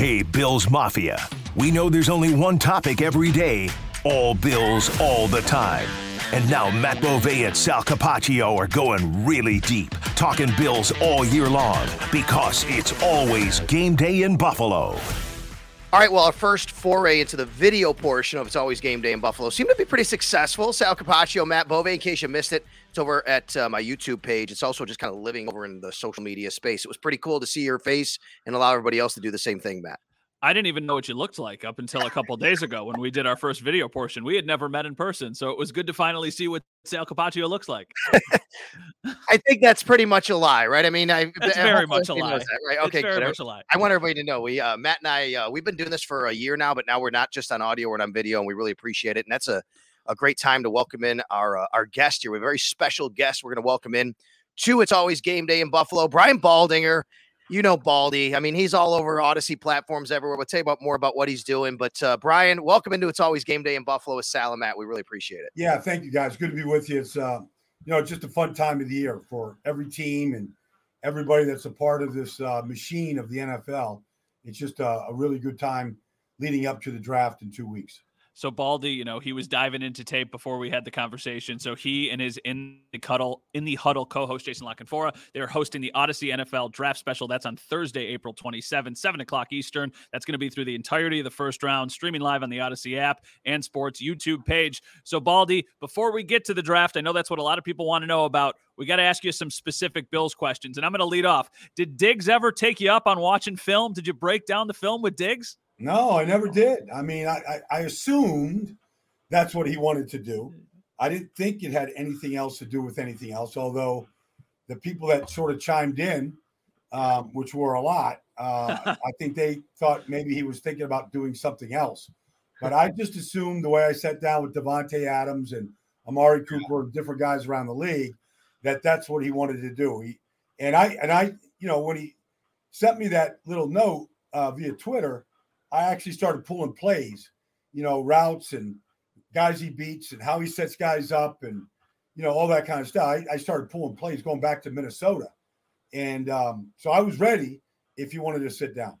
Hey, Bills Mafia. We know there's only one topic every day all Bills, all the time. And now Matt Bove and Sal Capaccio are going really deep, talking Bills all year long because it's always game day in Buffalo. All right, well, our first foray into the video portion of It's Always Game Day in Buffalo seemed to be pretty successful. Sal Capaccio, Matt Bove, in case you missed it, it's over at uh, my YouTube page. It's also just kind of living over in the social media space. It was pretty cool to see your face and allow everybody else to do the same thing, Matt. I didn't even know what you looked like up until a couple days ago when we did our first video portion. We had never met in person, so it was good to finally see what Sal Capaccio looks like. I think that's pretty much a lie, right? I mean, I that's very much a lie, that, right? Okay, it's very much a lie. I want everybody to know we uh, Matt and I uh, we've been doing this for a year now, but now we're not just on audio, we're on video, and we really appreciate it. And that's a a great time to welcome in our uh, our guest here. We have a very special guest. We're going to welcome in to It's Always Game Day in Buffalo, Brian Baldinger. You know Baldy. I mean, he's all over Audacy platforms everywhere. We'll tell you about more about what he's doing. But uh, Brian, welcome into It's Always Game Day in Buffalo with Sal and Matt. We really appreciate it. Yeah, thank you guys. Good to be with you. It's uh, you know just a fun time of the year for every team and everybody that's a part of this uh, machine of the NFL. It's just a, a really good time leading up to the draft in two weeks. So Baldy, you know, he was diving into tape before we had the conversation. So he and his in the cuddle in the huddle co-host Jason La Canfora, they're hosting the Audacy NFL Draft Special. That's on Thursday, April 27, 7 o'clock Eastern. That's going to be through the entirety of the first round, streaming live on the Audacy app and sports YouTube page. So Baldy, before we get to the draft, I know that's what a lot of people want to know about. We got to ask you some specific Bills questions, and I'm going to lead off. Did Diggs ever take you up on watching film? Did you break down the film with Diggs? No, I never did. I mean, I, I, I, assumed that's what he wanted to do. I didn't think it had anything else to do with anything else, although the people that sort of chimed in, um, which were a lot, uh, I think they thought maybe he was thinking about doing something else. But I just assumed the way I sat down with Davante Adams and Amari Cooper and different guys around the league that that's what he wanted to do. He and I and I, you know, when he sent me that little note uh, via Twitter, I actually started pulling plays, you know, routes and guys he beats and how he sets guys up and you know all that kind of stuff. I, I started pulling plays going back to Minnesota, and um, so I was ready if you wanted to sit down.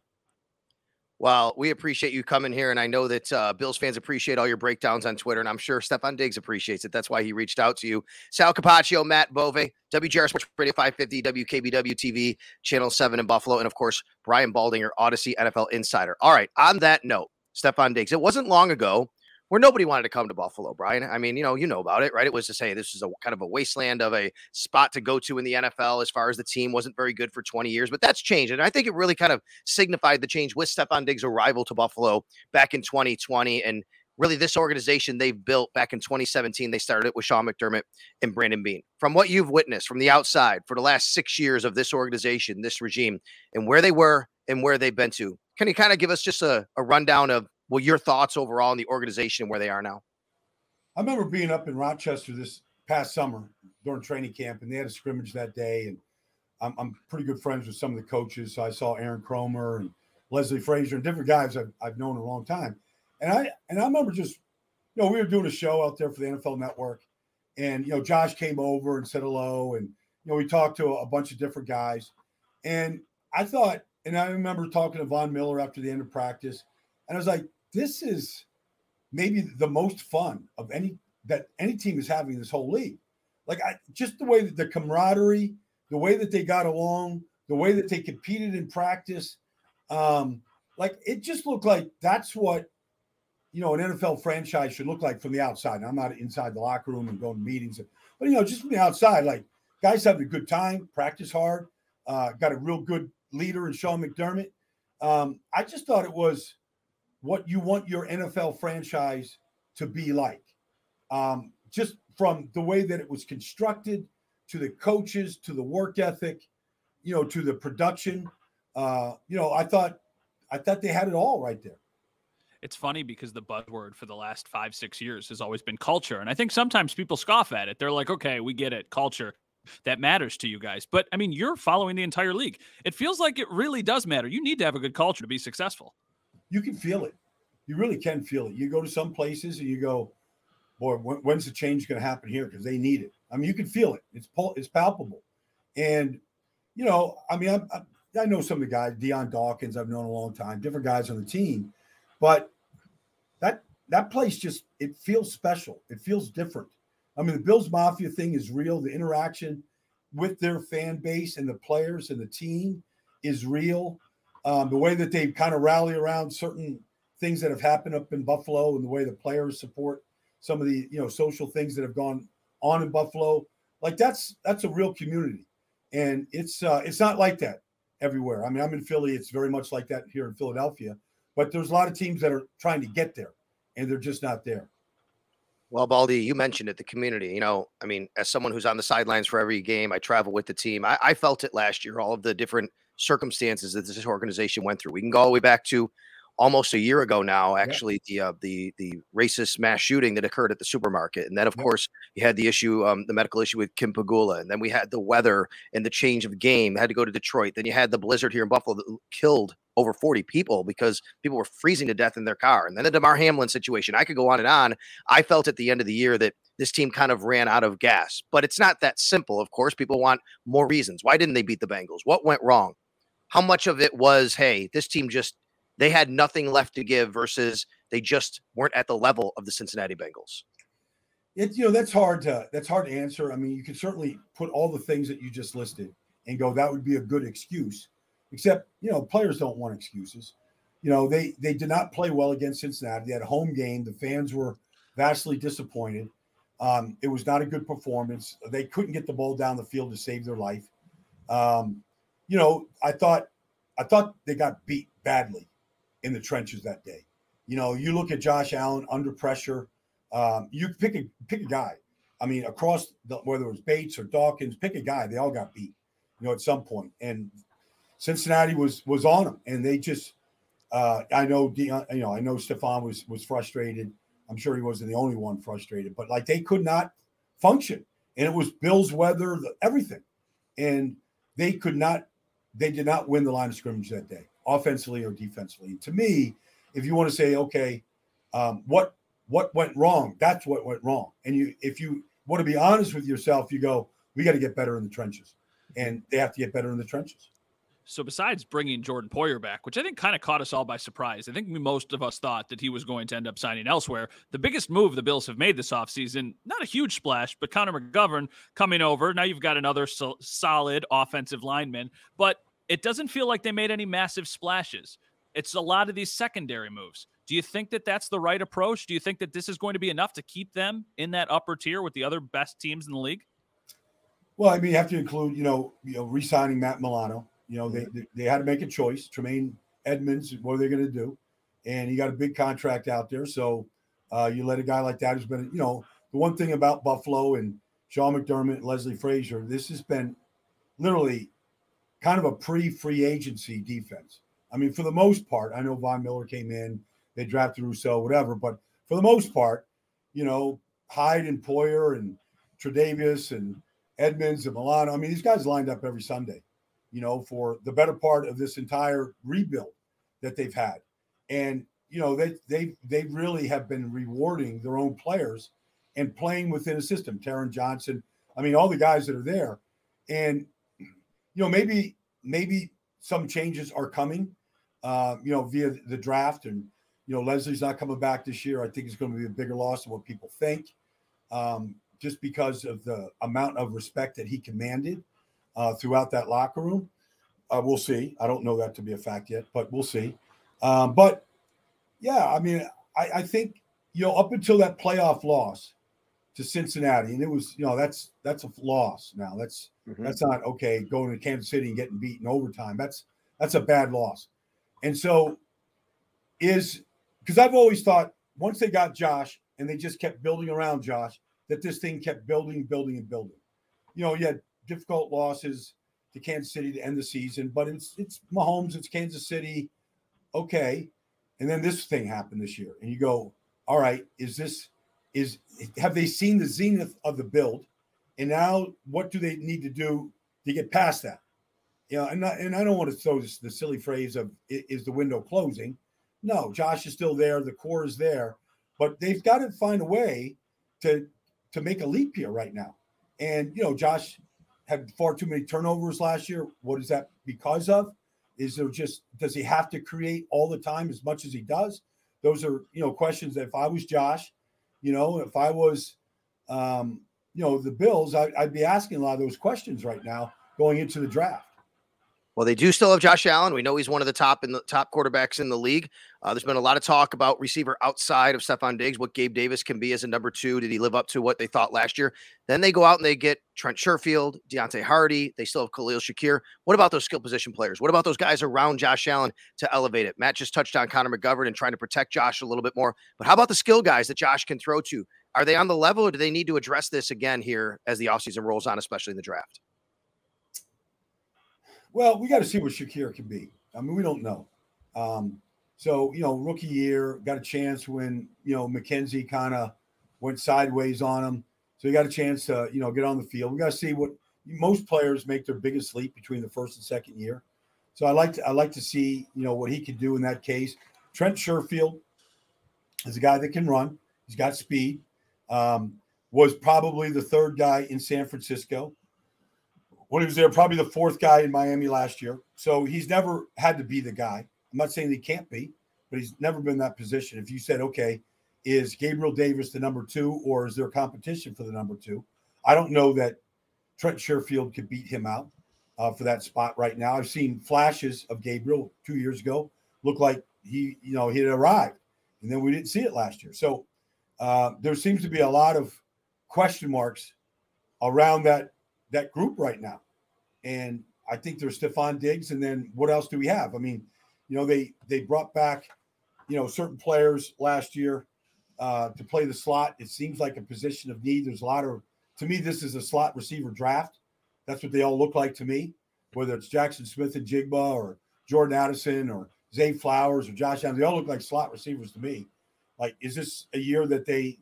Well, we appreciate you coming here, and I know that uh, Bills fans appreciate all your breakdowns on Twitter, and I'm sure Stefon Diggs appreciates it. That's why he reached out to you. Sal Capaccio, Matt Bove, WGR Sports Radio 550, WKBW TV, Channel 7 in Buffalo, and of course, Brian Baldinger, Audacy NFL Insider. All right, on that note, Stefon Diggs, it wasn't long ago where nobody wanted to come to Buffalo, Brian. I mean, you know, you know about it, right? It was to say this is a kind of a wasteland of a spot to go to in the NFL as far as the team wasn't very good for 20 years, but that's changed. And I think it really kind of signified the change with Stefon Diggs' arrival to Buffalo back in 2020. And really, this organization they've built back in 2017, they started it with Sean McDermott and Brandon Beane. From what you've witnessed from the outside for the last six years of this organization, this regime, and where they were and where they've been to, can you kind of give us just a, a rundown of well, your thoughts overall on the organization and where they are now? I remember being up in Rochester this past summer during training camp, and they had a scrimmage that day. And I'm, I'm pretty good friends with some of the coaches. So I saw Aaron Kromer and Leslie Frazier and different guys I've, I've known a long time. And I and I remember just, you know, we were doing a show out there for the NFL Network, and you know, Josh came over and said hello, and you know, we talked to a, a bunch of different guys, and I thought, and I remember talking to Von Miller after the end of practice, and I was like, this is maybe the most fun of any that any team is having this whole league. Like I just the way that the camaraderie, the way that they got along, the way that they competed in practice. Um, like it just looked like that's what you know an NFL franchise should look like from the outside. And I'm not inside the locker room and going to meetings, but you know, just from the outside, like guys having a good time, practice hard, uh, got a real good leader in Sean McDermott. Um, I just thought it was what you want your NFL franchise to be like. Um, just from the way that it was constructed to the coaches to the work ethic, you know, to the production. Uh, you know, I thought I thought they had it all right there. It's funny because the buzzword for the last five, six years has always been culture. And I think sometimes people scoff at it. They're like, okay, we get it, culture. That matters to you guys. But I mean, you're following the entire league. It feels like it really does matter. You need to have a good culture to be successful. You can feel it. You really can feel it. You go to some places and you go, boy, when's the change going to happen here? Because they need it. I mean, you can feel it. It's it's palpable. And, you know, I mean, I'm, I'm I know some of the guys, Dion Dawkins, I've known a long time, different guys on the team, but that that place just it feels special. It feels different. I mean, the Bills Mafia thing is real. The interaction with their fan base and the players and the team is real. Um, the way that they kind of rally around certain things that have happened up in Buffalo and the way the players support some of the you know social things that have gone on in Buffalo, like that's that's a real community, and it's uh, it's not like that everywhere. I mean, I'm in Philly. It's very much like that here in Philadelphia. But there's a lot of teams that are trying to get there, and they're just not there. Well, Baldy, you mentioned it, the community. You know, I mean, as someone who's on the sidelines for every game, I travel with the team. I, I felt it last year, all of the different circumstances that this organization went through. We can go all the way back to almost a year ago now, actually, yeah. the uh, the the racist mass shooting that occurred at the supermarket, and then of yeah. course you had the issue, um, the medical issue with Kim Pegula, and then we had the weather and the change of game. had to go to Detroit. Then you had the blizzard here in Buffalo that killed over 40 people because people were freezing to death in their car. And then the Damar Hamlin situation. I could go on and on. I felt at the end of the year that this team kind of ran out of gas, but it's not that simple. Of course, people want more reasons. Why didn't they beat the Bengals? What went wrong? How much of it was, hey, this team just they had nothing left to give versus they just weren't at the level of the Cincinnati Bengals? It, you know that's hard to that's hard to answer. I mean, you can certainly put all the things that you just listed and go that would be a good excuse. Except you know players don't want excuses. You know they they did not play well against Cincinnati. They had a home game. The fans were vastly disappointed. Um, it was not a good performance. They couldn't get the ball down the field to save their life. Um, you know, I thought I thought they got beat badly in the trenches that day. You know, you look at Josh Allen under pressure. Um, you pick a pick a guy. I mean, across the, whether it was Bates or Dawkins, pick a guy. They all got beat. You know, at some point, and Cincinnati was was on them, and they just. Uh, I know, you know, I know Stefon was was frustrated. I'm sure he wasn't the only one frustrated, but like they could not function, and it was Bills weather, the, everything, and they could not. They did not win the line of scrimmage that day offensively or defensively. To me, if you want to say, okay, um, what what went wrong? That's what went wrong. And you, if you want to be honest with yourself, you go, we got to get better in the trenches, and they have to get better in the trenches. So besides bringing Jordan Poyer back, which I think kind of caught us all by surprise, I think most of us thought that he was going to end up signing elsewhere. The biggest move the Bills have made this offseason, not a huge splash, but Connor McGovern coming over. Now you've got another so- solid offensive lineman, but it doesn't feel like they made any massive splashes. It's a lot of these secondary moves. Do you think that that's the right approach? Do you think that this is going to be enough to keep them in that upper tier with the other best teams in the league? Well, I mean, you have to include, you know, you know, re-signing Matt Milano. You know, they they had to make a choice. Tremaine Edmonds, what are they going to do? And he got a big contract out there, so uh, you let a guy like that who's been, you know, the one thing about Buffalo and Sean McDermott, and Leslie Frazier, this has been literally kind of a pre-free agency defense. I mean, for the most part, I know Von Miller came in, they drafted Rousseau, whatever, but for the most part, you know, Hyde and Poyer and Tre'Davious and Edmonds and Milano. I mean, these guys lined up every Sunday, you know, for the better part of this entire rebuild that they've had. And, you know, they they they really have been rewarding their own players and playing within a system. Taron Johnson, I mean, all the guys that are there. And you know, maybe maybe some changes are coming, uh, you know, via the draft. And, you know, Leslie's not coming back this year. I think it's going to be a bigger loss than what people think, um, just because of the amount of respect that he commanded uh, throughout that locker room. Uh, we'll see. I don't know that to be a fact yet, but we'll see. Um, but yeah, I mean, I, I think you know up until that playoff loss to Cincinnati, and it was you know that's that's a loss. Now that's Mhm. that's not okay. Going to Kansas City and getting beaten overtime. That's that's a bad loss. And so is because I've always thought once they got Josh and they just kept building around Josh, that this thing kept building, building, and building. You know, you had difficult losses to Kansas City to end the season, but it's it's Mahomes, it's Kansas City, okay. And then this thing happened this year, and you go, all right, is this is have they seen the zenith of the build? And now what do they need to do to get past that? You know, and, not, and I don't want to throw this, the silly phrase of is the window closing? No, Josh is still there, the core is there, but they've got to find a way to to make a leap here right now. And you know, Josh had far too many turnovers last year. What is that because of? Is there just does he have to create all the time as much as he does? Those are you know questions that if I was Josh, you know, if I was, um, you know, the Bills, I, I'd be asking a lot of those questions right now going into the draft. Well, they do still have Josh Allen. We know he's one of the top in the top quarterbacks in the league. Uh, there's been a lot of talk about receiver outside of Stefon Diggs, what Gabe Davis can be as a number two. Did he live up to what they thought last year? Then they go out and they get Trent Sherfield, Deonte Harty. They still have Khalil Shakir. What about those skill position players? What about those guys around Josh Allen to elevate it? Matt just touched on Connor McGovern and trying to protect Josh a little bit more. But how about the skill guys that Josh can throw to? Are they on the level or do they need to address this again here as the offseason rolls on, especially in the draft? Well, we got to see what Shakir can be. I mean, we don't know. Um, so, you know, rookie year, got a chance when, you know, McKenzie kind of went sideways on him. So he got a chance to, you know, get on the field. We got to see what most players make their biggest leap between the first and second year. So I like to I like to see, you know, what he could do in that case. Trent Sherfield is a guy that can run. He's got speed. Um, was probably the third guy in San Francisco when he was there, probably the fourth guy in Miami last year. So he's never had to be the guy. I'm not saying he can't be, but he's never been that position. If you said, okay, is Gabriel Davis the number two, or is there competition for the number two? I don't know that Trent Sherfield could beat him out uh, for that spot right now. I've seen flashes of Gabriel two years ago look like he, you know, he had arrived, and then we didn't see it last year. So uh, there seems to be a lot of question marks around that that group right now. And I think there's Stefon Diggs, and then what else do we have? I mean, you know, they they brought back, you know, certain players last year uh, to play the slot. It seems like a position of need. There's a lot of to me, this is a slot receiver draft. That's what they all look like to me, whether it's Jaxon Smith-Njigba or Jordan Addison or Zay Flowers or Josh Allen. They all look like slot receivers to me. Like, is this a year that they,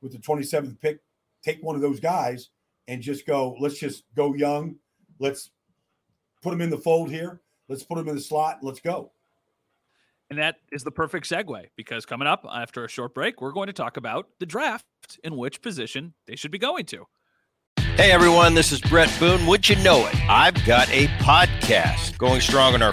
with the 27th pick, take one of those guys and just go, let's just go young. Let's put them in the fold here. Let's put them in the slot. Let's go. And that is the perfect segue because coming up after a short break, we're going to talk about the draft and which position they should be going to. Hey everyone, this is Bret Boone. Would you know it? I've got a podcast going strong in our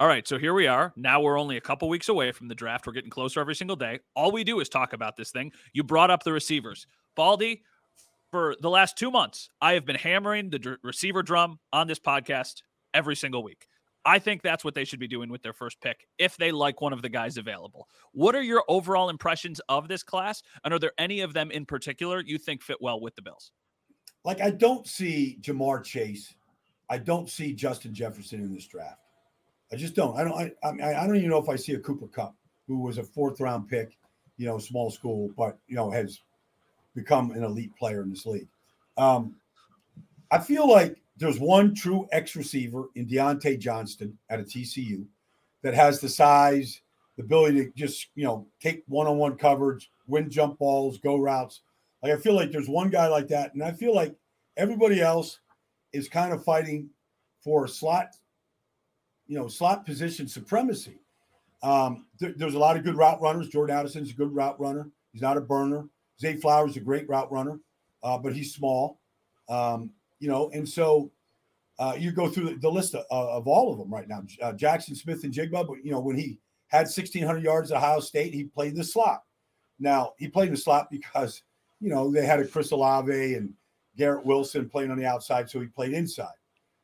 All right, so here we are. Now we're only a couple weeks away from the draft. We're getting closer every single day. All we do is talk about this thing. You brought up the receivers. Baldy, for the last two months, I have been hammering the receiver drum on this podcast every single week. I think that's what they should be doing with their first pick if they like one of the guys available. What are your overall impressions of this class? And are there any of them in particular you think fit well with the Bills? Like, I don't see Ja'Marr Chase. I don't see Justin Jefferson in this draft. I just don't. I don't. I, I, I don't even know if I see a Cooper Kupp, who was a fourth round pick, you know, small school, but you know has become an elite player in this league. Um, I feel like there's one true X receiver in Diontae Johnston at a TCU that has the size, the ability to just, you know, take one on one coverage, win jump balls, go routes. Like, I feel like there's one guy like that. And I feel like everybody else is kind of fighting for a slot, you know, slot position supremacy. Um, there, there's a lot of good route runners. Jordan Addison's a good route runner. He's not a burner. Zay Flowers is a great route runner, uh, but he's small. Um, you know, and so uh, you go through the, the list of, of, all of them right now. Uh, Jaxon Smith-Njigba, but you know, when he had 1,600 yards at Ohio State, he played the slot. Now he played the slot because you know they had a Chris Olave and Garrett Wilson playing on the outside, so he played inside.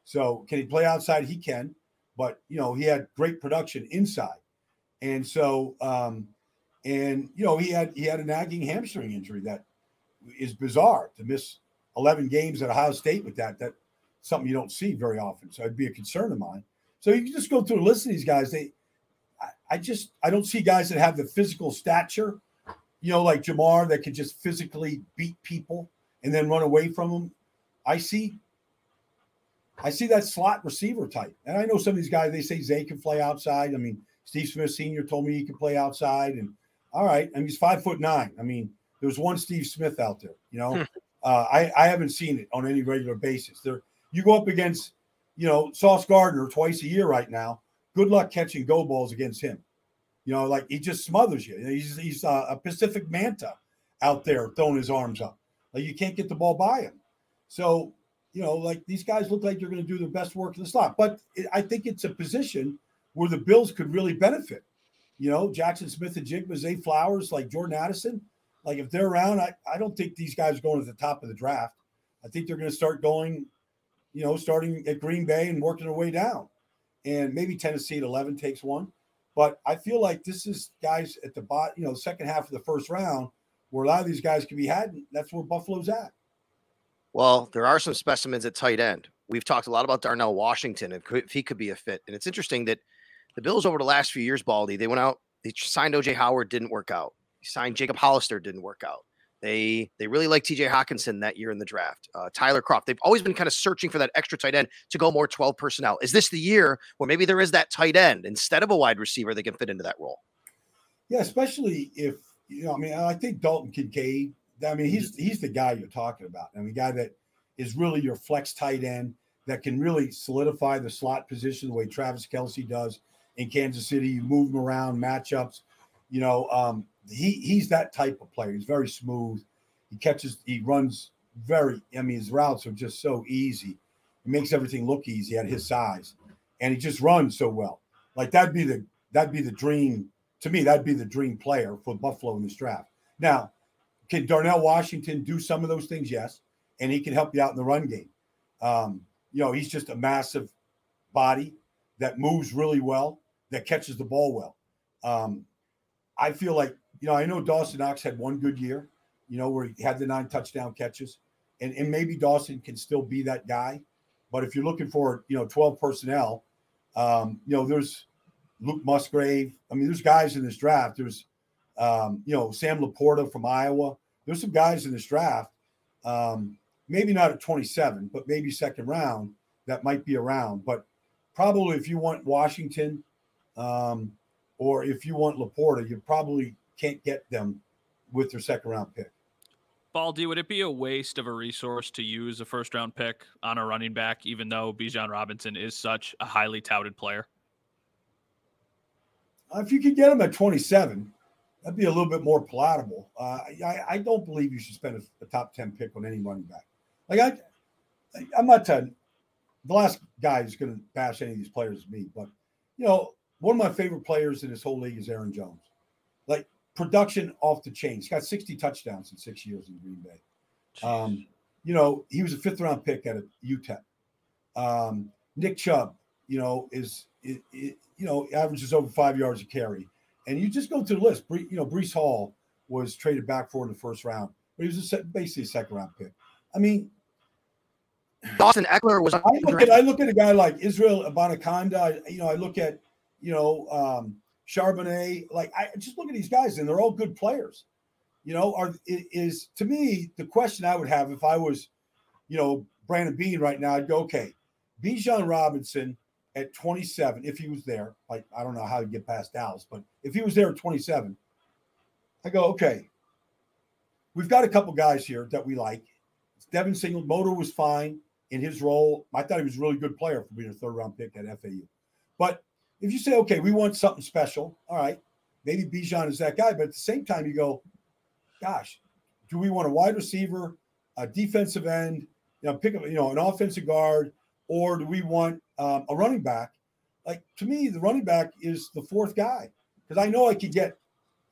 So can he play outside? He can, but you know he had great production inside, and so um, and you know he had he had a nagging hamstring injury that is bizarre to miss 11 games at Ohio State with that. That something you don't see very often. So it'd be a concern of mine. So you can just go through a list of these guys. They, I, I just I don't see guys that have the physical stature, you know, like Ja'Marr that could just physically beat people and then run away from them. I see I see that slot receiver type. And I know some of these guys, they say Zay can play outside. I mean, Steve Smith Sr. told me he can play outside. And all right, I mean, he's five foot nine. I mean, there's one Steve Smith out there, you know. uh, I, I haven't seen it on any regular basis. There, you go up against, you know, Sauce Gardner twice a year right now. Good luck catching go balls against him. You know, like he just smothers you. He's he's uh, a Pacific Manta out there throwing his arms up. Like you can't get the ball by him. So you know, like these guys look like they're going to do their best work in the slot. But it, I think it's a position where the Bills could really benefit. You know, Jaxon Smith-Njigba, Zay Flowers, like Jordan Addison. Like if they're around, I, I don't think these guys are going to the top of the draft. I think they're going to start going, you know, starting at Green Bay and working their way down. And maybe Tennessee at 11 takes one. But I feel like this is guys at the bottom, you know, second half of the first round where a lot of these guys can be had. And That's where Buffalo's at. Well, there are some specimens at tight end. We've talked a lot about Darnell Washington if, if he could be a fit. And it's interesting that the Bills over the last few years, Baldy, they went out, they signed OJ Howard, didn't work out. They signed Jacob Hollister, didn't work out. They they really like TJ Hockenson that year in the draft. Uh, Tyler Kroft. They've always been kind of searching for that extra tight end to go more 12 personnel. Is this the year where maybe there is that tight end instead of a wide receiver that can fit into that role? Yeah, especially if you know, I mean, I think Dalton Kincaid I mean, he's he's the guy you're talking about. I mean, guy that is really your flex tight end that can really solidify the slot position the way Travis Kelce does in Kansas City. You move him around, matchups. You know, um, he he's that type of player. He's very smooth. He catches, he runs very. I mean, his routes are just so easy. He makes everything look easy at his size, and he just runs so well. Like that'd be the that'd be the dream to me. That'd be the dream player for Buffalo in this draft. Now, can Darnell Washington do some of those things? Yes. And he can help you out in the run game. Um, you know, he's just a massive body that moves really well, that catches the ball well. Um, I feel like, you know, I know Dawson Knox had one good year, you know, where he had the nine touchdown catches. And, and maybe Dawson can still be that guy. But if you're looking for, you know, 12 personnel, um, you know, there's Luke Musgrave. I mean, there's guys in this draft. There's um, you know, Sam LaPorta from Iowa. There's some guys in this draft, um, maybe not at 27, but maybe second round that might be around. But probably if you want Washington um, or if you want LaPorta, you probably can't get them with their second round pick. Baldy, would it be a waste of a resource to use a first round pick on a running back, even though Bijan Robinson is such a highly touted player? If you could get him at 27, that'd be a little bit more palatable. Uh, I, I don't believe you should spend a, a, top 10 pick on any running back. Like, I, I'm not telling the last guy who's going to bash any of these players is me, but, you know, one of my favorite players in this whole league is Aaron Jones. Like, production off the chain. He's got 60 touchdowns in six years in Green Bay. Um, you know, he was a fifth round pick at UTEP. Um, Nick Chubb, you know, is, it, it, you know, averages over five yards a carry. And you just go to the list. You know, Breece Hall was traded back for in the first round, but he was a, basically a second round pick. I mean, Dawson Ekeler was. I look at I look at a guy like Israel Abanikanda. You know, I look at you know um, Charbonnet. Like I just look at these guys, and they're all good players. You know, are is to me the question I would have if I was, you know, Brandon Beane right now, I'd go, okay, Bijan Robinson at 27, if he was there, like I don't know how he'd get past Dallas, but if he was there at 27, I go, okay, we've got a couple guys here that we like. Devin Singletary was fine in his role. I thought he was a really good player for being a third round pick at FAU. But if you say, okay, we want something special, all right, maybe Bijan is that guy. But at the same time, you go, gosh, do we want a wide receiver, a defensive end, you know, pick up, you know, an offensive guard, or do we want um, a running back? Like to me, the running back is the fourth guy because I know I could get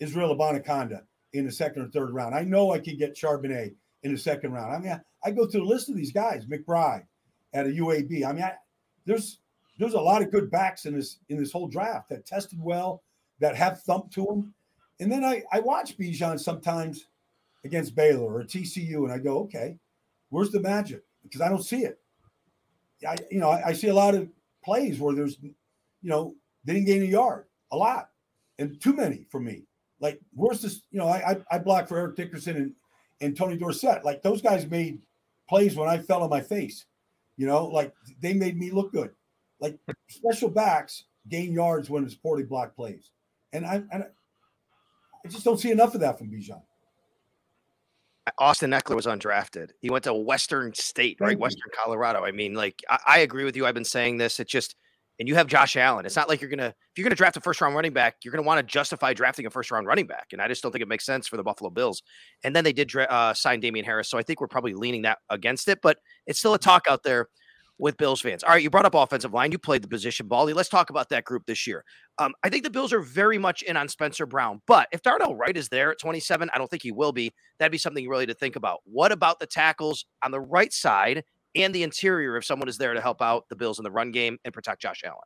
Israel Abanikanda in the second or third round. I know I could get Charbonnet in the second round. I mean, I, I go through the list of these guys, McBride at a UAB. I mean, I, there's there's a lot of good backs in this in this whole draft that tested well, that have thump to them. And then I, I watch Bijan sometimes against Baylor or TCU, and I go, okay, where's the magic? Because I don't see it. I you know I, I see a lot of plays where there's you know they didn't gain a yard a lot and too many for me. Like where's this? You know I I, I blocked for Eric Dickerson and and Tony Dorsett. Like those guys made plays when I fell on my face. You know, like they made me look good. Like special backs gain yards when it's poorly blocked plays, and I and I just don't see enough of that from Bijan. Austin Ekeler was undrafted. He went to Western State, right? Western Colorado. I mean, like I, I, agree with you. I've been saying this. It just and you have Josh Allen. It's not like you're gonna if you're gonna draft a first round running back, you're gonna want to justify drafting a first round running back. And I just don't think it makes sense for the Buffalo Bills. And then they did uh, sign Damien Harris, so I think we're probably leaning that against it. But it's still a talk out there with Bills fans. All right, you brought up offensive line. You played the position, Baldy. Let's talk about that group this year. Um, I think the Bills are very much in on Spencer Brown, but if Darnell Wright is there at 27, I don't think he will be. That'd be something really to think about. What about the tackles on the right side and the interior if someone is there to help out the Bills in the run game and protect Josh Allen?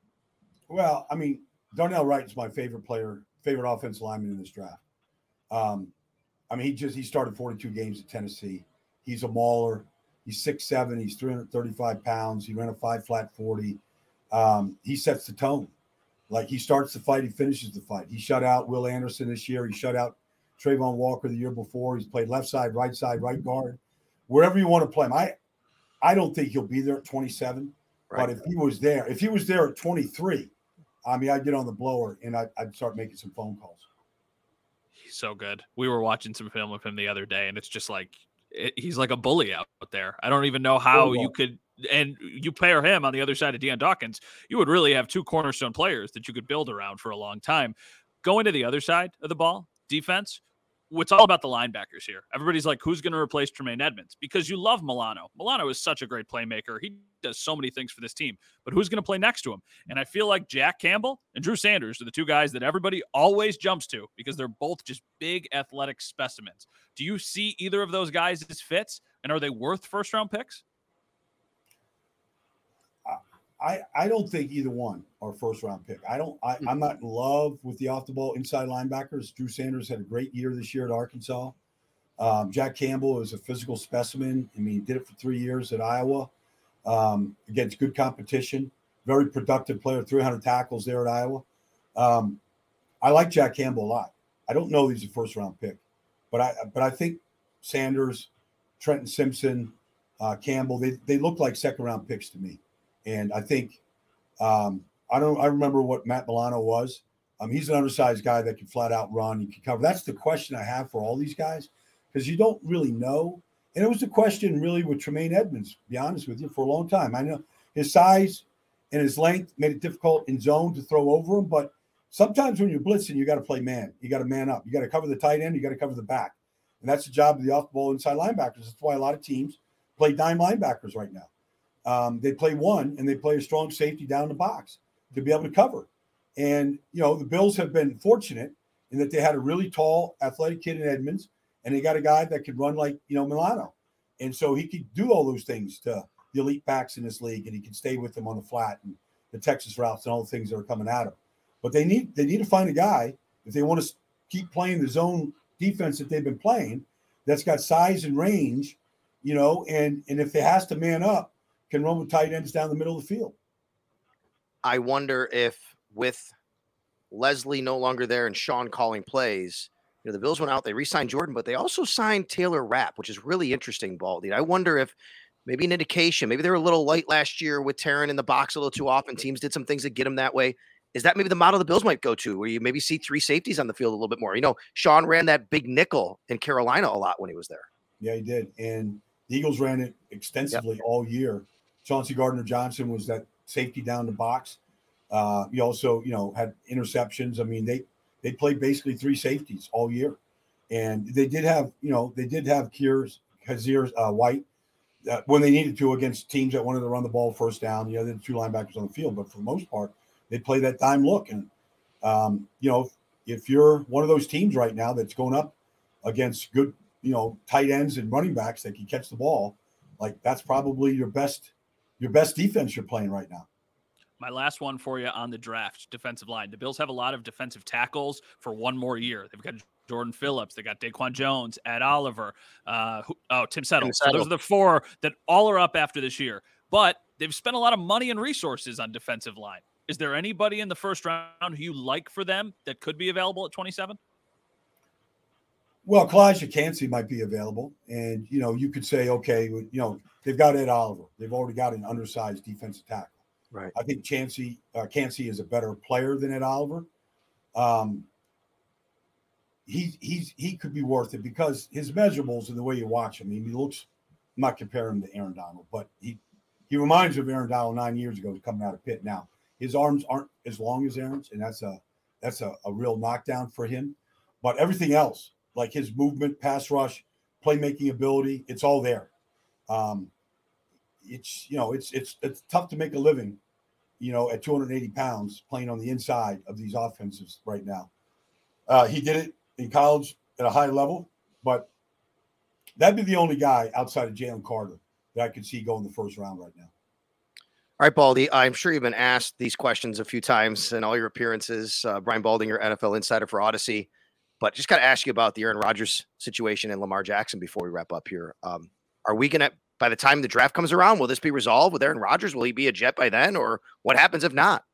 Well, I mean, Darnell Wright is my favorite player, favorite offensive lineman in this draft. Um, I mean, he just he started 42 games at Tennessee. He's a mauler. He's six seven. He's 335 pounds. He ran a five flat 40. Um, he sets the tone. Like he starts the fight, he finishes the fight. He shut out Will Anderson this year. He shut out Travon Walker the year before. He's played left side, right side, right guard, wherever you want to play him. I, I don't think he'll be there at 27. Right. But if he was there, if he was there at 23, I mean, I'd get on the blower and I'd, I'd start making some phone calls. He's so good. We were watching some film of him the other day, and it's just like it, he's like a bully out there. I don't even know how you could. And you pair him on the other side of Dion Dawkins, you would really have two cornerstone players that you could build around for a long time. Going to the other side of the ball, defense, it's all about the linebackers here. Everybody's like, who's going to replace Tremaine Edmonds? Because you love Milano. Milano is such a great playmaker. He does so many things for this team, but who's going to play next to him? And I feel like Jack Campbell and Drew Sanders are the two guys that everybody always jumps to because they're both just big athletic specimens. Do you see either of those guys as fits? And are they worth first round picks? I, I don't think either one are first round pick. I don't I, I'm not in love with the off the ball inside linebackers. Drew Sanders had a great year this year at Arkansas. Um, Jack Campbell is a physical specimen. I mean, he did it for three years at Iowa um, against good competition. Very productive player, 300 tackles there at Iowa. Um, I like Jack Campbell a lot. I don't know he's a first round pick, but I but I think Sanders, Trenton Simpson, uh, Campbell, they, they look like second round picks to me. And I think um, I don't I remember what Matt Milano was. Um, he's an undersized guy that can flat out run. He can cover. That's the question I have for all these guys because you don't really know. And it was the question really with Tremaine Edmonds. Be honest with you, for a long time, I know his size and his length made it difficult in zone to throw over him. But sometimes when you're blitzing, you got to play man. You got to man up. You got to cover the tight end. You got to cover the back, and that's the job of the off-ball inside linebackers. That's why a lot of teams play dime linebackers right now. Um, they play one and they play a strong safety down the box to be able to cover. And, you know, the Bills have been fortunate in that they had a really tall, athletic kid in Edmonds, and they got a guy that could run like, you know, Milano. And so he could do all those things to the elite backs in this league, and he could stay with them on the flat and the Texas routes and all the things that are coming at him. But they need they need to find a guy if they want to keep playing the zone defense that they've been playing that's got size and range, you know, and and if it has to man up, can run with tight ends down the middle of the field. I wonder if with Leslie no longer there and Sean calling plays, you know, the Bills went out, they re-signed Jordan, but they also signed Taylor Rapp, which is really interesting, Baldy. I wonder if maybe an indication, maybe they were a little light last year with Taron in the box a little too often. Teams did some things to get him that way. Is that maybe the model the Bills might go to, where you maybe see three safeties on the field a little bit more? You know, Sean ran that big nickel in Carolina a lot when he was there. Yeah, he did. And the Eagles ran it extensively yep. all year. Chauncey Gardner Johnson was that safety down the box. Uh, he also, you know, had interceptions. I mean, they they played basically three safeties all year, and they did have, you know, they did have Kiers Kyzir uh, White uh, when they needed to against teams that wanted to run the ball first down. You know, the two linebackers on the field, but for the most part, they play that dime look. And um, you know, if, if you're one of those teams right now that's going up against good, you know, tight ends and running backs that can catch the ball, like that's probably your best your best defense you're playing right now. My last one for you on the draft defensive line. The Bills have a lot of defensive tackles for one more year. They've got Jordan Phillips, they got Daquan Jones, Ed Oliver, uh, who, oh Tim Settle. Tim Settle. So those are the four that all are up after this year. But they've spent a lot of money and resources on defensive line. Is there anybody in the first round who you like for them that could be available at 27? Well, Calijah Kancey might be available, and you know you could say, okay, you know they've got Ed Oliver, they've already got an undersized defensive tackle. Right. I think Chancey uh, Kancey is a better player than Ed Oliver. Um, he he's he could be worth it because his measurables and the way you watch him, I mean, he looks. I'm not comparing him to Aaron Donald, but he he reminds me of Aaron Donald nine years ago coming out of Pitt. Now his arms aren't as long as Aaron's, and that's a that's a, a real knockdown for him. But everything else, like his movement, pass rush, playmaking ability, it's all there. Um, it's you know it's it's it's tough to make a living, you know, at 280 pounds playing on the inside of these offenses right now. Uh, he did it in college at a high level, but that'd be the only guy outside of Jalen Carter that I could see going the first round right now. All right, Baldy. I'm sure you've been asked these questions a few times in all your appearances. Uh, Brian Baldinger, NFL insider for Audacy, but just got to ask you about the Aaron Rodgers situation and Lamar Jackson before we wrap up here. Um, are we going to by the time the draft comes around, will this be resolved with Aaron Rodgers? Will he be a Jet by then, or what happens if not?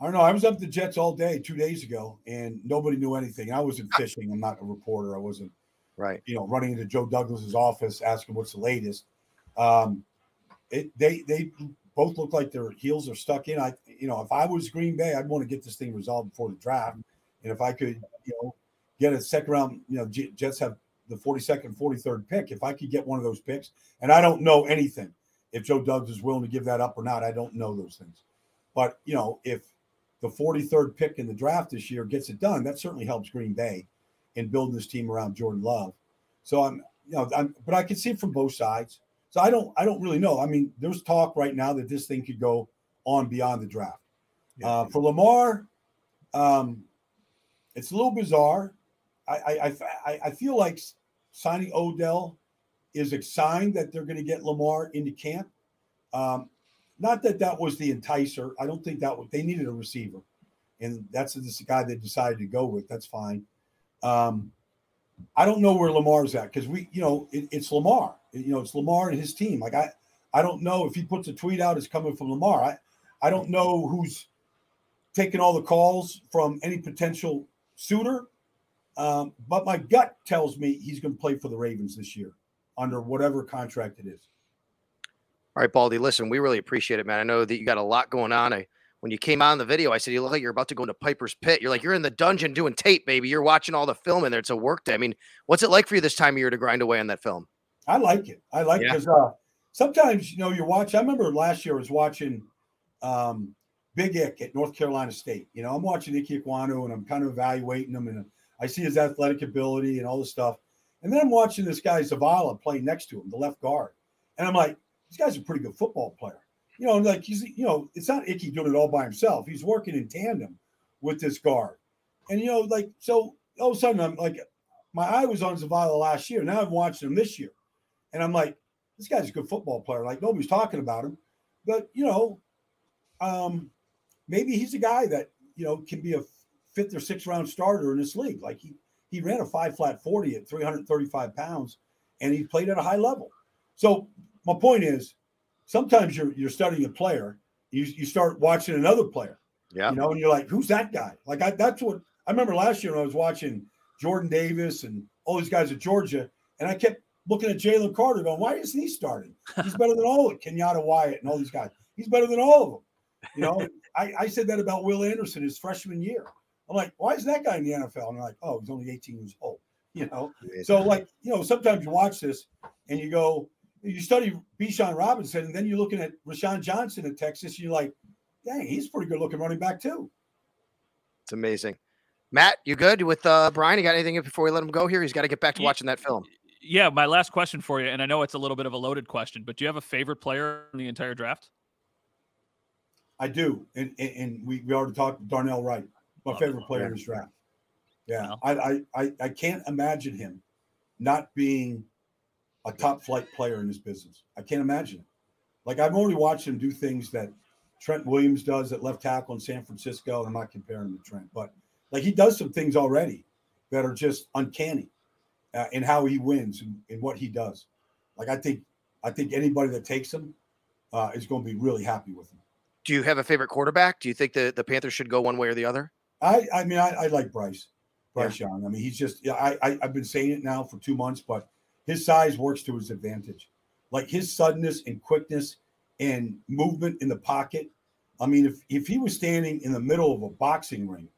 I don't know. I was up the Jets all day two days ago, and nobody knew anything. I wasn't fishing. I'm not a reporter. I wasn't, right? You know, running into Joe Douglas's office asking what's the latest. Um, it, they they both look like their heels are stuck in. I you know, if I was Green Bay, I'd want to get this thing resolved before the draft, and if I could, you know, get a second round. You know, Jets have the 42nd, 43rd pick. If I could get one of those picks, and I don't know anything if Joe Douglas is willing to give that up or not, I don't know those things. But you know, if the 43rd pick in the draft this year gets it done, that certainly helps Green Bay in building this team around Jordan Love. So I'm, you know, I'm, but I can see it from both sides. So I don't, I don't really know. I mean, there's talk right now that this thing could go on beyond the draft. Yeah. Uh, for Lamar, um, it's a little bizarre. I, I, I, feel like signing Odell is a sign that they're going to get Lamar into camp. Um, not that that was the enticer. I don't think that was, they needed a receiver, and that's the guy they decided to go with. That's fine. Um, I don't know where Lamar's at because we, you know, it, it's Lamar. You know, it's Lamar and his team. Like I, I don't know if he puts a tweet out, it's coming from Lamar. I, I don't know who's taking all the calls from any potential suitor um, but my gut tells me he's going to play for the Ravens this year under whatever contract it is. All right, Baldy, listen, we really appreciate it, man. I know that you got a lot going on. I, when you came on the video, I said, you look like you're about to go into Piper's Pit. You're like, you're in the dungeon doing tape, baby. You're watching all the film in there. It's a work day. I mean, what's it like for you this time of year to grind away on that film? I like it. I like yeah. it because uh, sometimes, you know, you watch. I remember last year I was watching um, Big Ick at North Carolina State. You know, I'm watching Ike Ekwonu and I'm kind of evaluating them and I see his athletic ability and all this stuff. And then I'm watching this guy Zavala play next to him, the left guard. And I'm like, this guy's a pretty good football player. You know, like he's, you know, it's not Icky doing it all by himself. He's working in tandem with this guard. And, you know, like, so all of a sudden I'm like, my eye was on Zavala last year. Now I'm watching him this year. And I'm like, this guy's a good football player. Like nobody's talking about him. But, you know, um, maybe he's a guy that, you know, can be a fifth or sixth round starter in this league. Like he he ran a five flat 40 at 335 pounds and he played at a high level. So my point is sometimes you're you're studying a player, you, you start watching another player. Yeah. You know, and you're like, who's that guy? Like I that's what I remember last year when I was watching Jordan Davis and all these guys at Georgia, and I kept looking at Jalen Carter going, why isn't he starting? He's better than all of Kenyatta Wyatt and all these guys. He's better than all of them. You know, I, I said that about Will Anderson his freshman year. I'm like, why is that guy in the NFL? And they're like, oh, he's only 18 years old. You know, so like, you know, sometimes you watch this and you go, you study Bijan Robinson, and then you're looking at Roschon Johnson at Texas, and you're like, dang, he's pretty good looking running back too. It's amazing. Matt, you good with uh, Brian? You got anything before we let him go here? He's got to get back to watching that film. Yeah, my last question for you, and I know it's a little bit of a loaded question, but do you have a favorite player in the entire draft? I do, and and, and we, we already talked Darnell Wright, my favorite player Yeah. in this draft. Yeah, No. I, I I I can't imagine him not being a top flight player in this business. I can't imagine it. Like I've already watched him do things that Trent Williams does at left tackle in San Francisco. and I'm not comparing him to Trent, but like he does some things already that are just uncanny uh, in how he wins and, and what he does. Like I think I think anybody that takes him uh, is going to be really happy with him. Do you have a favorite quarterback? Do you think the, the Panthers should go one way or the other? I I mean I, I like Bryce. Bryce Young. I mean he's just yeah, I, I I've been saying it now for two months, but his size works to his advantage. Like his suddenness and quickness and movement in the pocket. I mean, if if he was standing in the middle of a boxing ring,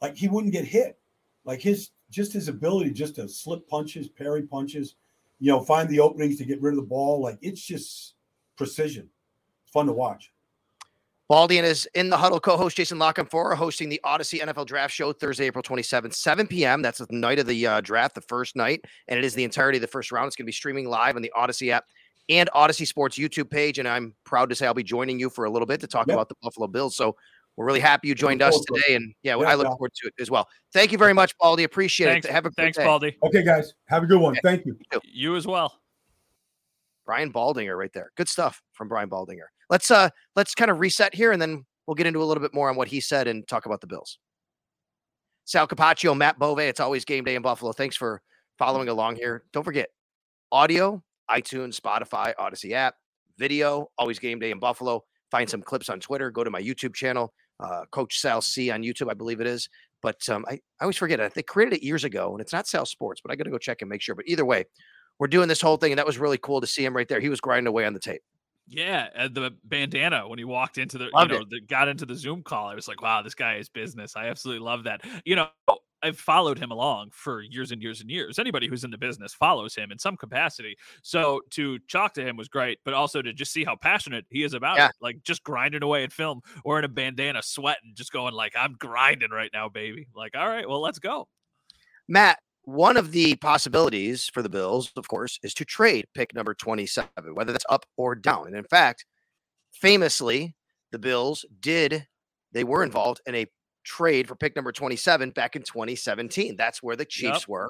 like he wouldn't get hit. Like his just his ability just to slip punches, parry punches, you know, find the openings to get rid of the ball. Like it's just precision. It's fun to watch. Baldy and his in the huddle co-host Jason La Canfora are hosting the Audacy NFL Draft Show Thursday, April 27th, 7 p.m. That's the night of the uh, draft, the first night, and it is the entirety of the first round. It's going to be streaming live on the Audacy app and Audacy Sports YouTube page. And I'm proud to say I'll be joining you for a little bit to talk Yep. about the Buffalo Bills. So we're really happy you joined us forward to it. today, and yeah, Yeah, I look yeah. forward to it as well. Thank you very much, Baldy. Appreciate Thanks, it. Have a great thanks, day. Baldy. Okay, guys, have a good one. Thank you. You as well. Brian Baldinger right there. Good stuff from Brian Baldinger. Let's uh let's kind of reset here and then we'll get into a little bit more on what he said and talk about the Bills. Sal Capaccio, Matt Bove. It's always game day in Buffalo. Thanks for following along here. Don't forget audio, iTunes, Spotify, Audacy app, video, always game day in Buffalo. Find some clips on Twitter. Go to my YouTube channel, uh, Coach Sal C on YouTube, I believe it is. But um, I, I always forget it. They created it years ago, and it's not Sal Sports, but I got to go check and make sure. But either way, we're doing this whole thing, and that was really cool to see him right there. He was grinding away on the tape. Yeah, uh, the bandana when he walked into the, Loved you know, the, got into the Zoom call. I was like, wow, this guy is business. I absolutely love that. You know, I've followed him along for years and years and years. Anybody who's in the business follows him in some capacity. So to talk to him was great, but also to just see how passionate he is about Yeah. it. Like just grinding away at film, wearing a bandana, sweating, just going like, I'm grinding right now, baby. Like, all right, well, let's go. Matt, one of the possibilities for the Bills, of course, is to trade pick number 27, whether that's up or down. And in fact, famously, the Bills did, they were involved in a trade for pick number 27 back in 2017. That's where the Chiefs Yep. were.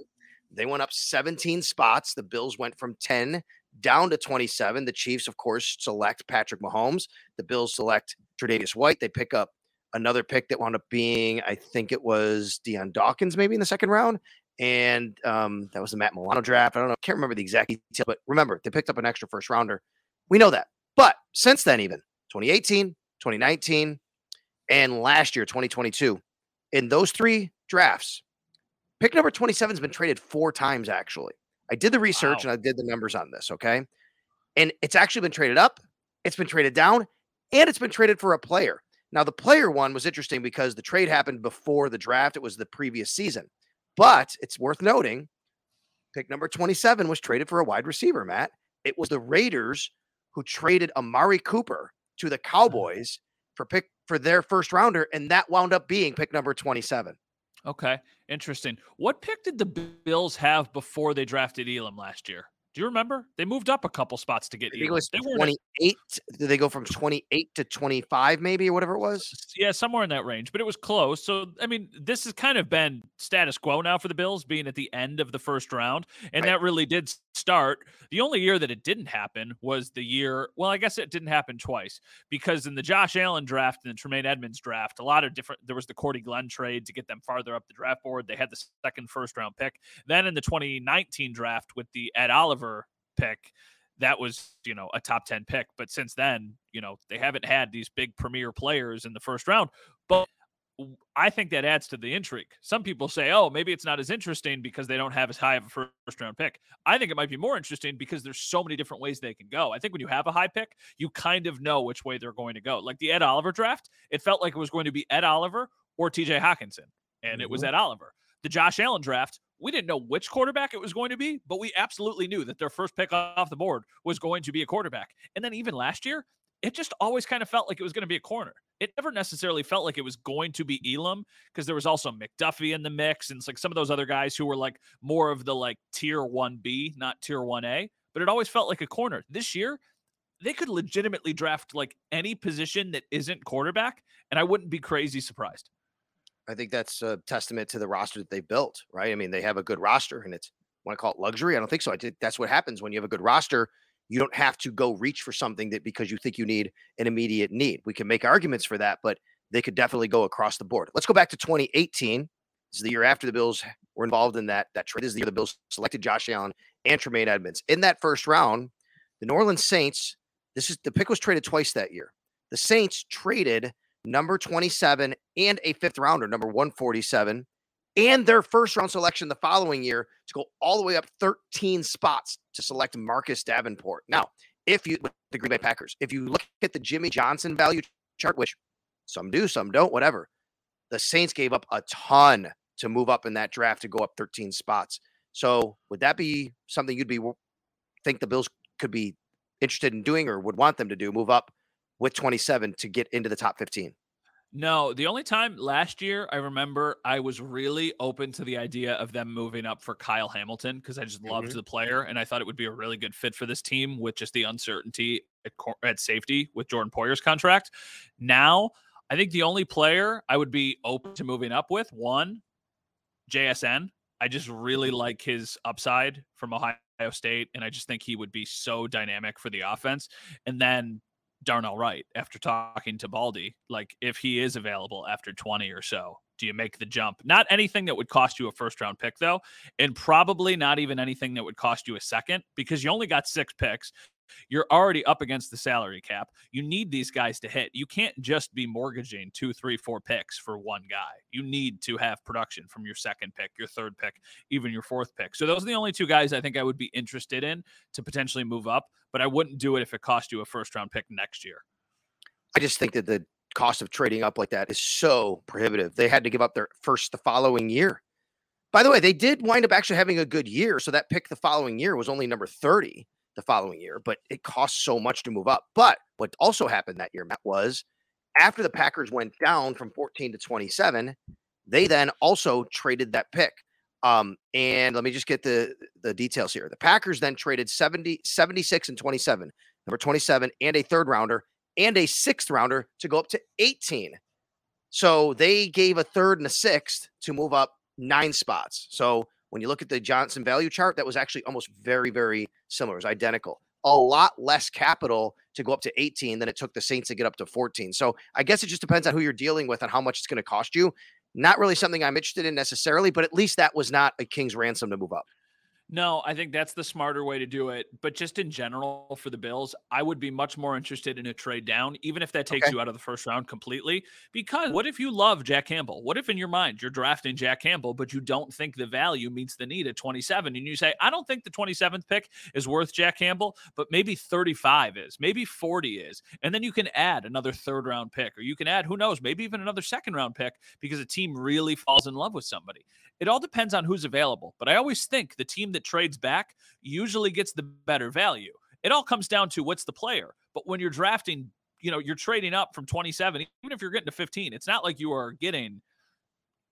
They went up 17 spots. The Bills went from 10 down to 27. The Chiefs, of course, select Patrick Mahomes. The Bills select Tre'Davious White. They pick up another pick that wound up being, I think it was Dion Dawkins, maybe in the second round and um, that was the Matt Milano draft. I don't know, I can't remember the exact detail, but remember they picked up an extra first rounder. We know that. But since then, even 2018, 2019, and last year, 2022, in those three drafts, pick number 27 has been traded four times actually. I did the research Wow. and I did the numbers on this, okay? And it's actually been traded up, it's been traded down, and it's been traded for a player. Now, the player one was interesting because the trade happened before the draft, it was the previous season. But it's worth noting pick number 27 was traded for a wide receiver, Matt. It was the Raiders who traded Amari Cooper to the Cowboys for pick for their first rounder, and that wound up being pick number 27. Okay, interesting. What pick did the Bills have before they drafted Elam last year? Do you remember? They moved up a couple spots to get I think it Elam. was They weren't 28. Did they go from 28 to 25, maybe, or whatever it was? Yeah, somewhere in that range, but it was close. So, I mean, this has kind of been status quo now for the Bills, being at the end of the first round. And Right. that really did start. The only year that it didn't happen was the year, well, I guess it didn't happen twice because in the Josh Allen draft and the Tremaine Edmunds draft, a lot of different, there was the Cordy Glenn trade to get them farther up the draft board. They had the second first round pick. Then in the 2019 draft with the Ed Oliver pick, that was you know a top 10 pick but since then you know they haven't had these big premier players in the first round but I think that adds to the intrigue. Some people say, oh, maybe it's not as interesting because they don't have as high of a first round pick. I think it might be more interesting because there's so many different ways they can go. I think when you have a high pick, you kind of know which way they're going to go. Like the Ed Oliver draft, it felt like it was going to be Ed Oliver or TJ Hockenson and mm-hmm. it was mm-hmm. Ed Oliver. The Josh Allen draft, we didn't know which quarterback it was going to be, but we absolutely knew that their first pick off the board was going to be a quarterback. And then even last year, it just always kind of felt like it was going to be a corner. It never necessarily felt like it was going to be Elam because there was also McDuffie in the mix and like some of those other guys who were like more of the like tier 1B, not tier 1A, but it always felt like a corner. This year, they could legitimately draft like any position that isn't quarterback, and I wouldn't be crazy surprised. I think that's a testament to the roster that they've built, right? I mean, they have a good roster and it's want to call it luxury. I don't think so. I think that's what happens when you have a good roster you don't have to go reach for something that because you think you need an immediate need. We can make arguments for that, but they could definitely go across the board. Let's go back to 2018. This is the year after the Bills were involved in that that trade. This is the year the Bills selected Josh Allen and Tremaine Edmunds. In that first round, the New Orleans Saints, this is the pick was traded twice that year. The Saints traded number 27 and a fifth rounder, number 147, and their first round selection the following year to go all the way up 13 spots to select Marcus Davenport. Now, if you the Green Bay Packers, if you look at the Jimmy Johnson value chart, which some do, some don't, whatever, the Saints gave up a ton to move up in that draft to go up 13 spots. So would that be something you'd be think the Bills could be interested in doing or would want them to do, move up with 27 to get into the top 15? No, the only time last year I remember I was really open to the idea of them moving up for Kyle Hamilton because I just loved mm-hmm. the player and I thought it would be a really good fit for this team with just the uncertainty at, at safety with Jordan Poyer's contract. Now, I think the only player I would be open to moving up with one, JSN. I just really mm-hmm. like his upside from Ohio State, and I just think he would be so dynamic for the offense. And then Darnell Wright after talking to Baldy. Like, if he is available after 20 or so, do you make the jump? Not anything that would cost you a first round pick, though, and probably not even anything that would cost you a second because you only got six picks. You're already up against the salary cap. You need these guys to hit. You can't just be mortgaging two, three, four picks for one guy. You need to have production from your second pick, your third pick, even your fourth pick. So those are the only two guys I think I would be interested in to potentially move up, but I wouldn't do it if it cost you a first round pick next year. I just think that the cost of trading up like that is so prohibitive. They had to give up their first the following year. By the way, they did wind up actually having a good year. So that pick the following year was only number 30 the following year, but it costs so much to move up. But what also happened that year, Matt, was after the Packers went down from 14 to 27, they then also traded that pick. Um, and let me just get the the details here. The Packers then traded 70, 76 and 27, number 27, and a third rounder and a sixth rounder to go up to 18. So they gave a third and a sixth to move up nine spots. So when you look at the Johnson value chart, that was actually almost very, very similar. It was identical. A lot less capital to go up to 18 than it took the Saints to get up to 14. So I guess it just depends on who you're dealing with and how much it's going to cost you. Not really something I'm interested in necessarily, but at least that was not a king's ransom to move up. No, I think that's the smarter way to do it. But just in general for the Bills, I would be much more interested in a trade down, even if that takes okay. you out of the first round completely. Because what if you love Jack Campbell? What if in your mind you're drafting Jack Campbell, but you don't think the value meets the need at 27? And you say, I don't think the 27th pick is worth Jack Campbell, but maybe 35 is, maybe 40 is. And then you can add another third round pick, or you can add, who knows, maybe even another second round pick because a team really falls in love with somebody. It all depends on who's available. But I always think the team that trades back usually gets the better value. It all comes down to what's the player. But when you're drafting, you know, you're trading up from 27, even if you're getting to 15, it's not like you are getting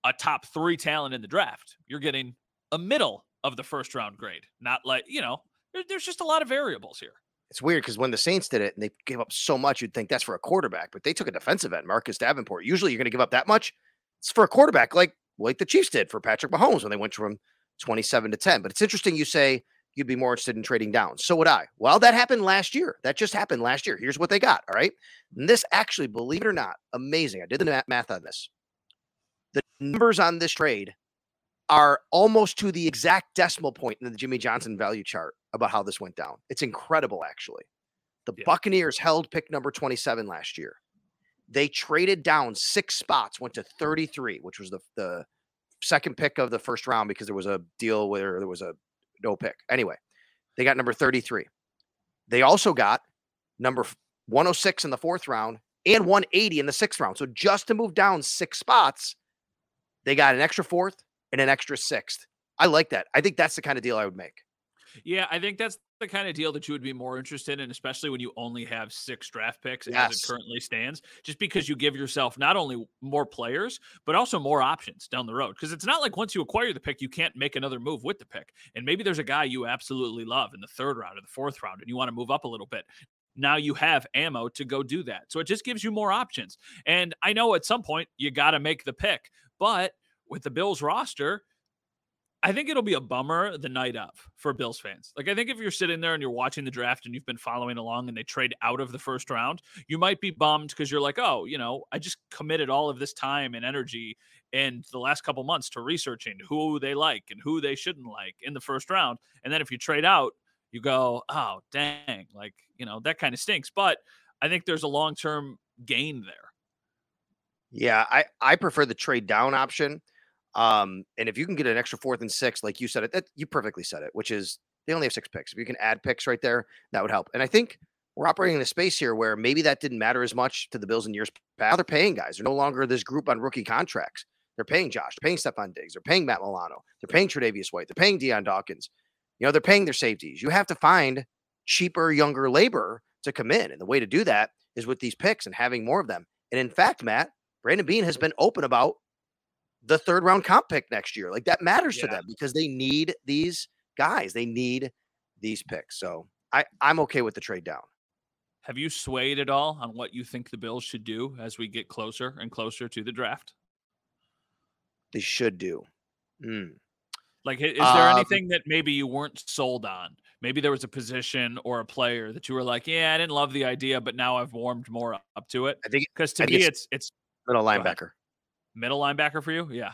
a top three talent in the draft. You're getting a middle of the first round grade, not like, you know, there's just a lot of variables here. It's weird because when the Saints did it and they gave up so much, you'd think that's for a quarterback, but they took a defensive end, Marcus Davenport. Usually you're going to give up that much. It's for a quarterback. Like like the Chiefs did for Patrick Mahomes when they went from 27 to 10. But it's interesting you say you'd be more interested in trading down. So would I. Well, that happened last year. That just happened last year. Here's what they got. All right. And this actually, believe it or not, amazing. I did the math on this. The numbers on this trade are almost to the exact decimal point in the Jimmy Johnson value chart about how this went down. It's incredible, actually. The yeah. Buccaneers held pick number 27 last year. They traded down six spots, went to 33, which was the, the second pick of the first round because there was a deal where there was a no pick. Anyway, they got number 33. They also got number 106 in the fourth round and 180 in the sixth round. So just to move down six spots, they got an extra fourth and an extra sixth. I like that. I think that's the kind of deal I would make. Yeah, I think that's the kind of deal that you would be more interested in, especially when you only have six draft picks Yes. as it currently stands, just because you give yourself not only more players, but also more options down the road. Because it's not like once you acquire the pick, you can't make another move with the pick. And maybe there's a guy you absolutely love in the third round or the fourth round, and you want to move up a little bit. Now you have ammo to go do that. So it just gives you more options. And I know at some point you got to make the pick, but with the Bills roster, I think it'll be a bummer the night of for Bills fans. Like, I think if you're sitting there and you're watching the draft and you've been following along and they trade out of the first round, you might be bummed because you're like, oh, you know, I just committed all of this time and energy in the last couple months to researching who they like and who they shouldn't like in the first round. And then if you trade out, you go, oh, dang, like, you know, that kind of stinks. But I think there's a long term gain there. Yeah, I I prefer the trade down option. Um, and if you can get an extra fourth and sixth, like you said it, that, you perfectly said it, which is they only have six picks. If you can add picks right there, that would help. And I think we're operating in a space here where maybe that didn't matter as much to the Bills in years past. They're paying guys. They're no longer this group on rookie contracts. They're paying Josh. They're paying Stefon Diggs. They're paying Matt Milano. They're paying Tre'Davious White. They're paying Dion Dawkins. You know, they're paying their safeties. You have to find cheaper, younger labor to come in. And the way to do that is with these picks and having more of them. And in fact, Matt, Brandon Beane has been open about the third round comp pick next year. Like that matters to them because they need these guys. They need these picks. So I, I'm okay with the trade down. Have you swayed at all on what you think the Bills should do as we get closer and closer to the draft? They should do. Hmm. Like, is there Um, anything that maybe you weren't sold on? Maybe there was a position or a player that you were like, "Yeah, I didn't love the idea, but now I've warmed more up to it." I think Because to I me, it's- it's middle linebacker. Middle linebacker for you. Yeah,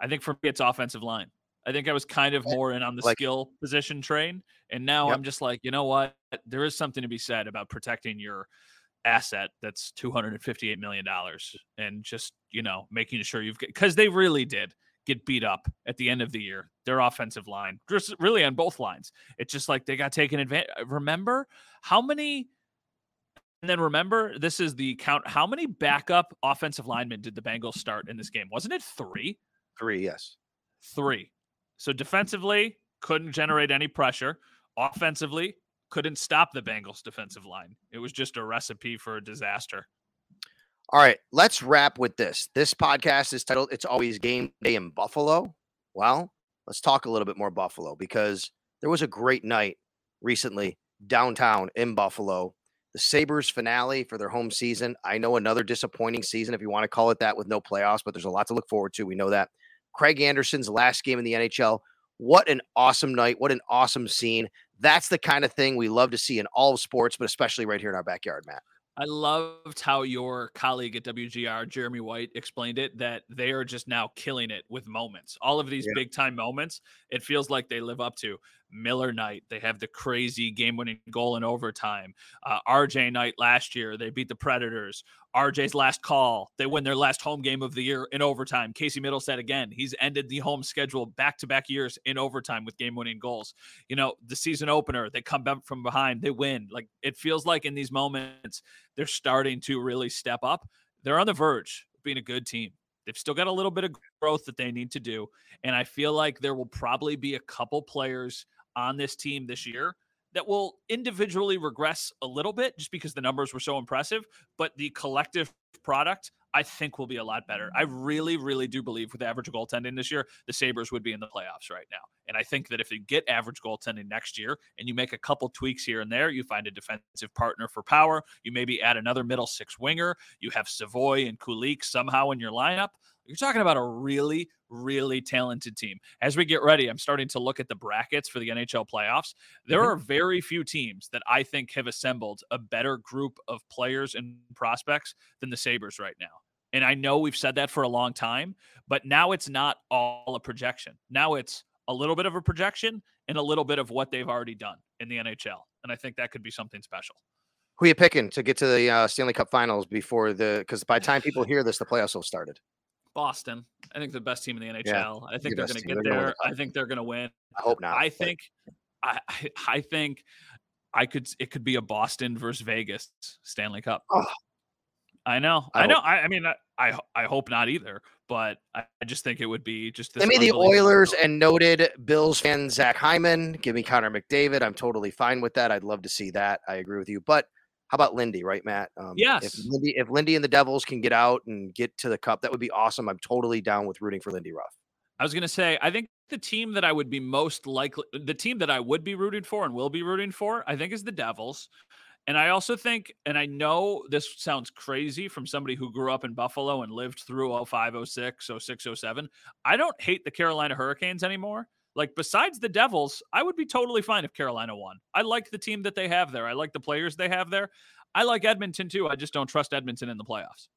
I think for me, it's offensive line. I think I was kind of more in on the like skill position train, and now Yep. I'm just like, you know what? There is something to be said about protecting your asset that's 258 million dollars and just you know making sure you've because they really did get beat up at the end of the year their offensive line just really on both lines it's just like they got taken advantage remember how many and then remember this is the count how many backup offensive linemen did the bengals start in this game wasn't it three Three, yes. three. So defensively, couldn't generate any pressure. Offensively, couldn't stop the Bengals defensive line. It was just a recipe for a disaster. All right, let's wrap with this. This podcast is titled It's Always Game Day in Buffalo. Well, let's talk a little bit more Buffalo because there was a great night recently downtown in Buffalo. The Sabres finale for their home season. I know another disappointing season, if you want to call it that, with no playoffs, but there's a lot to look forward to. We know that. Craig Anderson's last game in the NHL. What an awesome night. What an awesome scene. That's the kind of thing we love to see in all of sports, but especially right here in our backyard, Matt. I loved how your colleague at WGR, Jeremy White, explained it that they are just now killing it with moments. All of these Yeah. big time moments, it feels like they live up to. Miller night, they have the crazy game winning goal in overtime. Uh, RJ Night last year, they beat the Predators. RJ's last call, they win their last home game of the year in overtime. Casey Mittelstadt again, he's ended the home schedule back to back years in overtime with game winning goals. You know, the season opener, they come back from behind, they win. Like it feels like in these moments, they're starting to really step up. They're on the verge of being a good team. They've still got a little bit of growth that they need to do. And I feel like there will probably be a couple players on this team this year that will individually regress a little bit just because the numbers were so impressive. But the collective product, I think, will be a lot better. I really, really do believe with average goaltending this year, the Sabres would be in the playoffs right now. And I think that if you get average goaltending next year and you make a couple tweaks here and there, you find a defensive partner for power, you maybe add another middle six winger, you have Savoie and Kulich somehow in your lineup. You're talking about a really, really talented team. As we get ready, I'm starting to look at the brackets for the NHL playoffs. There mm-hmm. are very few teams that I think have assembled a better group of players and prospects than the Sabres right now. And I know we've said that for a long time, but now it's not all a projection. Now it's a little bit of a projection and a little bit of what they've already done in the NHL. And I think that could be something special. Who are you picking to get to the uh, Stanley Cup Finals before the? Because by the time people hear this, the playoffs will have started. Boston. I think the best team in the NHL. Yeah, I think the they're going to get They're gonna win there. I think they're going to win. I hope not. I think I I- I think I could it could be a Boston versus Vegas Stanley Cup. Oh. I know. I I, know. I, I mean I, I hope not either, but I, I just think it would be just Give me the Oilers and noted Bills fan Zach Hyman. Give me Connor McDavid. I'm totally fine with that. I'd love to see that. I agree with you. But how about Lindy, right, Matt? Um, If Yes. Lindy, if Lindy and the Devils can get out and get to the cup, that would be awesome. I'm totally down with rooting for Lindy Ruff. I was going to say, I think the team that I would be most likely, the team that I would be rooting for and will be rooting for, I think is the Devils. And I also think, and I know this sounds crazy from somebody who grew up in Buffalo and lived through 05, 06, 06, 07. I don't hate the Carolina Hurricanes anymore. Like, besides the Devils, I would be totally fine if Carolina won. I like the team that they have there. I like the players they have there. I like Edmonton too. I just don't trust Edmonton in the playoffs.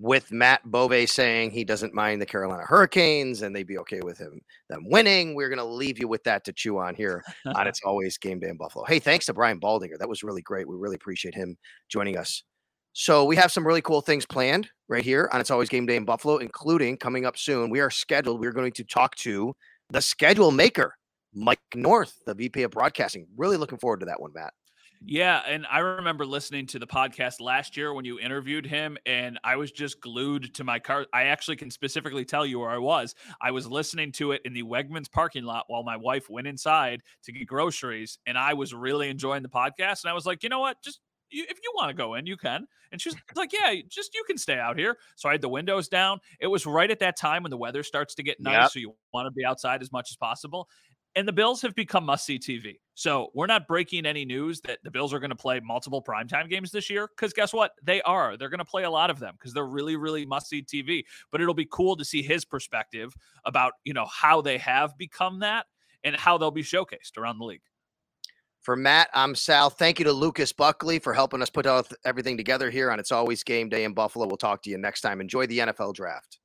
With Matt Bove saying he doesn't mind the Carolina Hurricanes and they'd be okay with him them winning, we're going to leave you with that to chew on here on It's Always Game Day in Buffalo. Hey, thanks to Brian Baldinger. That was really great. We really appreciate him joining us. So we have some really cool things planned right here on It's Always Game Day in Buffalo, including coming up soon. We are scheduled. We're going to talk to the schedule maker, Mike North, the VP of Broadcasting. Really looking forward to that one, Matt. Yeah, and I remember listening to the podcast last year when you interviewed him, and I was just glued to my car. I actually can specifically tell you where I was. I was listening to it in the Wegmans parking lot while my wife went inside to get groceries, and I was really enjoying the podcast. And I was like, you know what? Just you, if you want to go in, you can. And she's like, yeah, just you can stay out here. So I had the windows down. It was right at that time when the weather starts to get nice, Yep. so you want to be outside as much as possible. And the Bills have become must see TV. So we're not breaking any news that the Bills are going to play multiple primetime games this year. Because guess what? They are. They're going to play a lot of them because they're really, really must see TV. But it'll be cool to see his perspective about, you know, how they have become that and how they'll be showcased around the league. For Matt, I'm Sal. Thank you to Lucas Buckley for helping us put everything together here on It's Always Game Day in Buffalo. We'll talk to you next time. Enjoy the NFL draft.